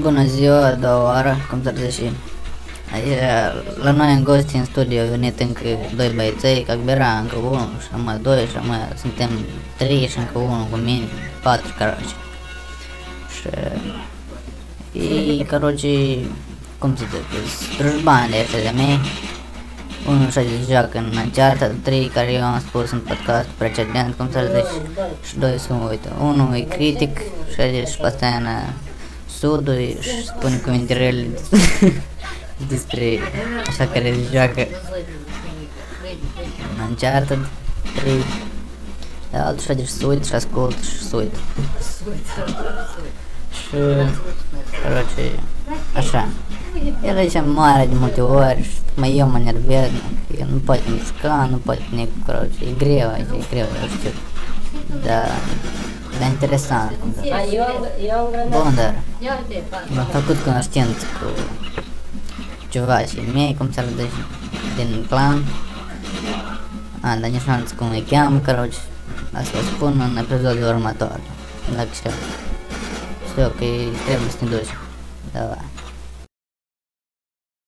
Bună ziua, a doua oară, cum să și la noi în gosti, în studio, au venit încă doi băieței, Cagbera, încă unul, și mai doi, și mai suntem trei și încă unul cu mine, patru, caroci. Și ei, caroci, cum să zic, drujbani de ăștia de mei, unul și joacă în ceartă, trei care eu am spus în podcast precedent, cum să zic, și doi sunt uită. Unul e critic și a zis, păi, sudul și spune cuvinte rele despre așa care joacă în Uncharted 3. Dar altul și adică se uită și ascultă și se uită. Și, короче, așa. El aici mare de multe ori și mai eu mă nervez, că nu poate mișca, nu poate nici, короче, e greu, aici, e greu, eu știu. Dar, dar interesant. Bun, dar m-am făcut cunoștință cu ceva și mei, cum să-l zici, din clan. A, dar nici nu am zis cum îi cheamă, короче. Asta o spun în episodul următor. Dacă știu. Știu că trebuie să ne duci. Давай.